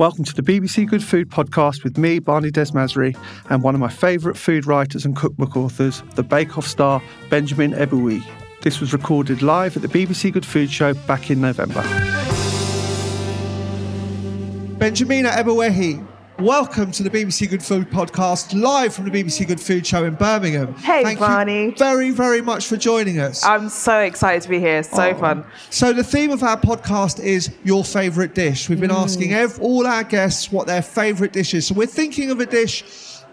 Welcome to the BBC Good Food podcast with me, Barney Desmazery, and one of my favourite food writers and cookbook authors, the Bake Off star Benjamin Ebuehi. This was recorded live at the BBC Good Food Show back in November. Benjamina Ebuehi, welcome to the BBC Good Food podcast, live from the BBC Good Food Show in Birmingham. Hey, Thank Barney. you very, very much for joining us. I'm so excited to be here. So Oh. fun. So the theme of our podcast is your favourite dish. We've been Mm. asking ev- all our guests what their favourite dish is. So we're thinking of a dish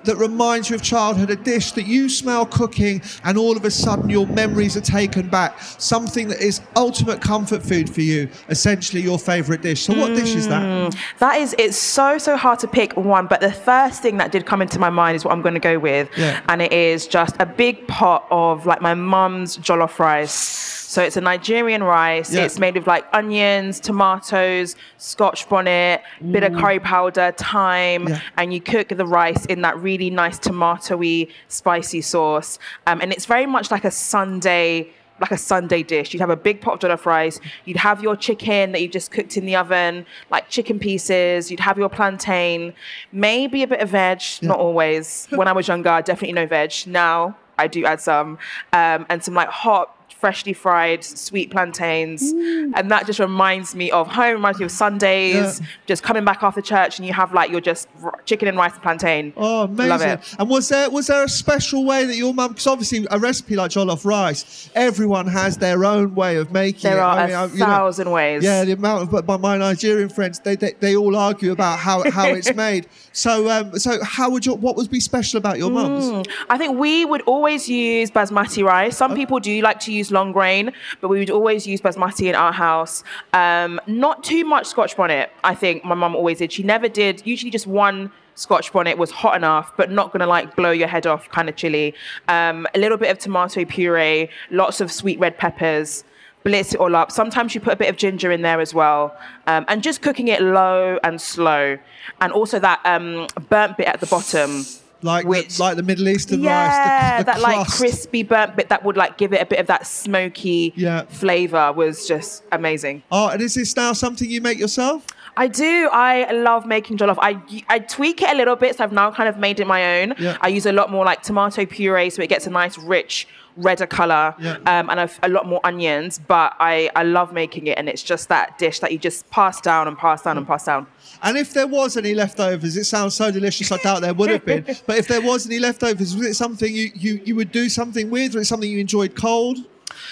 that reminds you of childhood, a dish that you smell cooking and all of a sudden your memories are taken back. Something that is ultimate comfort food for you, essentially your favourite dish. So what dish is that? Mm. That is, it's so, so hard to pick one, but the first thing that did come into my mind is what I'm going to go with. Yeah. And it is just a big pot of like my mum's jollof rice. So it's a Nigerian rice. Yeah. It's made of like onions, tomatoes, scotch bonnet, bit of mm. curry powder, thyme, Yeah. and you cook the rice in that really nice tomatoey, spicy sauce. Um, and it's very much like a Sunday like a Sunday dish. You'd have a big pot of jollof rice. You'd have your chicken that you've just cooked in the oven, like chicken pieces. You'd have your plantain, maybe a bit of veg, not always. When I was younger, definitely no veg. Now I do add some, um, and some like hot, freshly fried sweet plantains. And that just reminds me of home, reminds me of Sundays, Yeah. just coming back after church and you have like your just r- chicken and rice and plantain. Oh, amazing! Love it. And was there was there a special way that your mum? Because obviously, a recipe like jollof rice, everyone has their own way of making There it. are I a mean, I- you know, thousand ways. Yeah, the amount of but by my Nigerian friends, they, they they all argue about how how it's made. So um, so how would your what would be special about your mum's? I think we would always use basmati rice. Some people do like to use long grain, but we would always use basmati in our house. Um, not too much scotch bonnet, I think my mum always did. She never did, usually just one scotch bonnet was hot enough, but not gonna like blow your head off kind of chili. Um, a little bit of tomato puree, lots of sweet red peppers. Blitz it all up. Sometimes you put a bit of ginger in there as well, um, and just cooking it low and slow, and also that um, burnt bit at the bottom. Like which- the, like the Middle Eastern Yeah, rice, the, the that like crispy burnt bit that would like give it a bit of that smoky Yeah. flavor was just amazing. Oh, and is this now something you make yourself? I do. I love making jollof. I I tweak it a little bit, so I've now kind of made it my own. Yeah. I use a lot more like tomato puree, so it gets a nice rich redder color, Yeah. um, and a, a lot more onions. But I I love making it, and it's just that dish that you just pass down and pass down and pass down. And if there was any leftovers, it sounds so delicious. I doubt there would have been. But if there was any leftovers, was it something you, you, you would do something with, or is it something you enjoyed cold?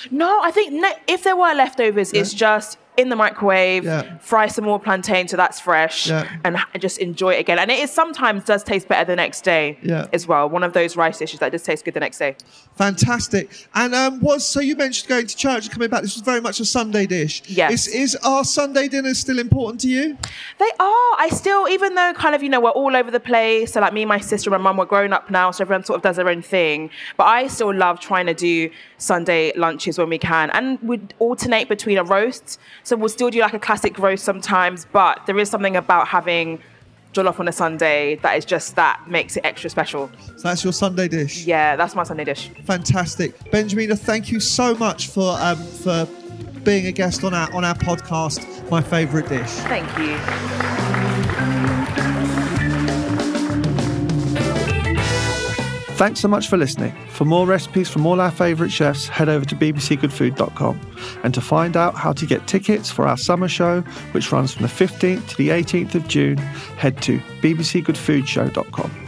No, I think ne- if there were leftovers, it's just in the microwave, Yeah. fry some more plantain so that's fresh, Yeah. and just enjoy it again. And it is sometimes does taste better the next day Yeah. as well. One of those rice dishes that just tastes good the next day. Fantastic. And um, was so you mentioned going to church and coming back. This was very much a Sunday dish. Yes. Is, is our Sunday dinners still important to you? They are. I still, even though kind of, you know, we're all over the place. So like me, my sister, and my mum, we're grown up now, so everyone sort of does their own thing. But I still love trying to do Sunday lunches when we can, and we alternate between a roast. So we'll still do like a classic roast sometimes, but there is something about having jollof on a Sunday that is just that makes it extra special. So that's your Sunday dish. Yeah, that's my Sunday dish. Fantastic, Benjamina. Thank you so much for um, for being a guest on our on our podcast. My favourite dish. Thank you. Thanks so much for listening. For more recipes from all our favourite chefs, head over to bbcgoodfood.com. And to find out how to get tickets for our summer show, which runs from the 15th to the 18th of June, head to bbcgoodfoodshow.com.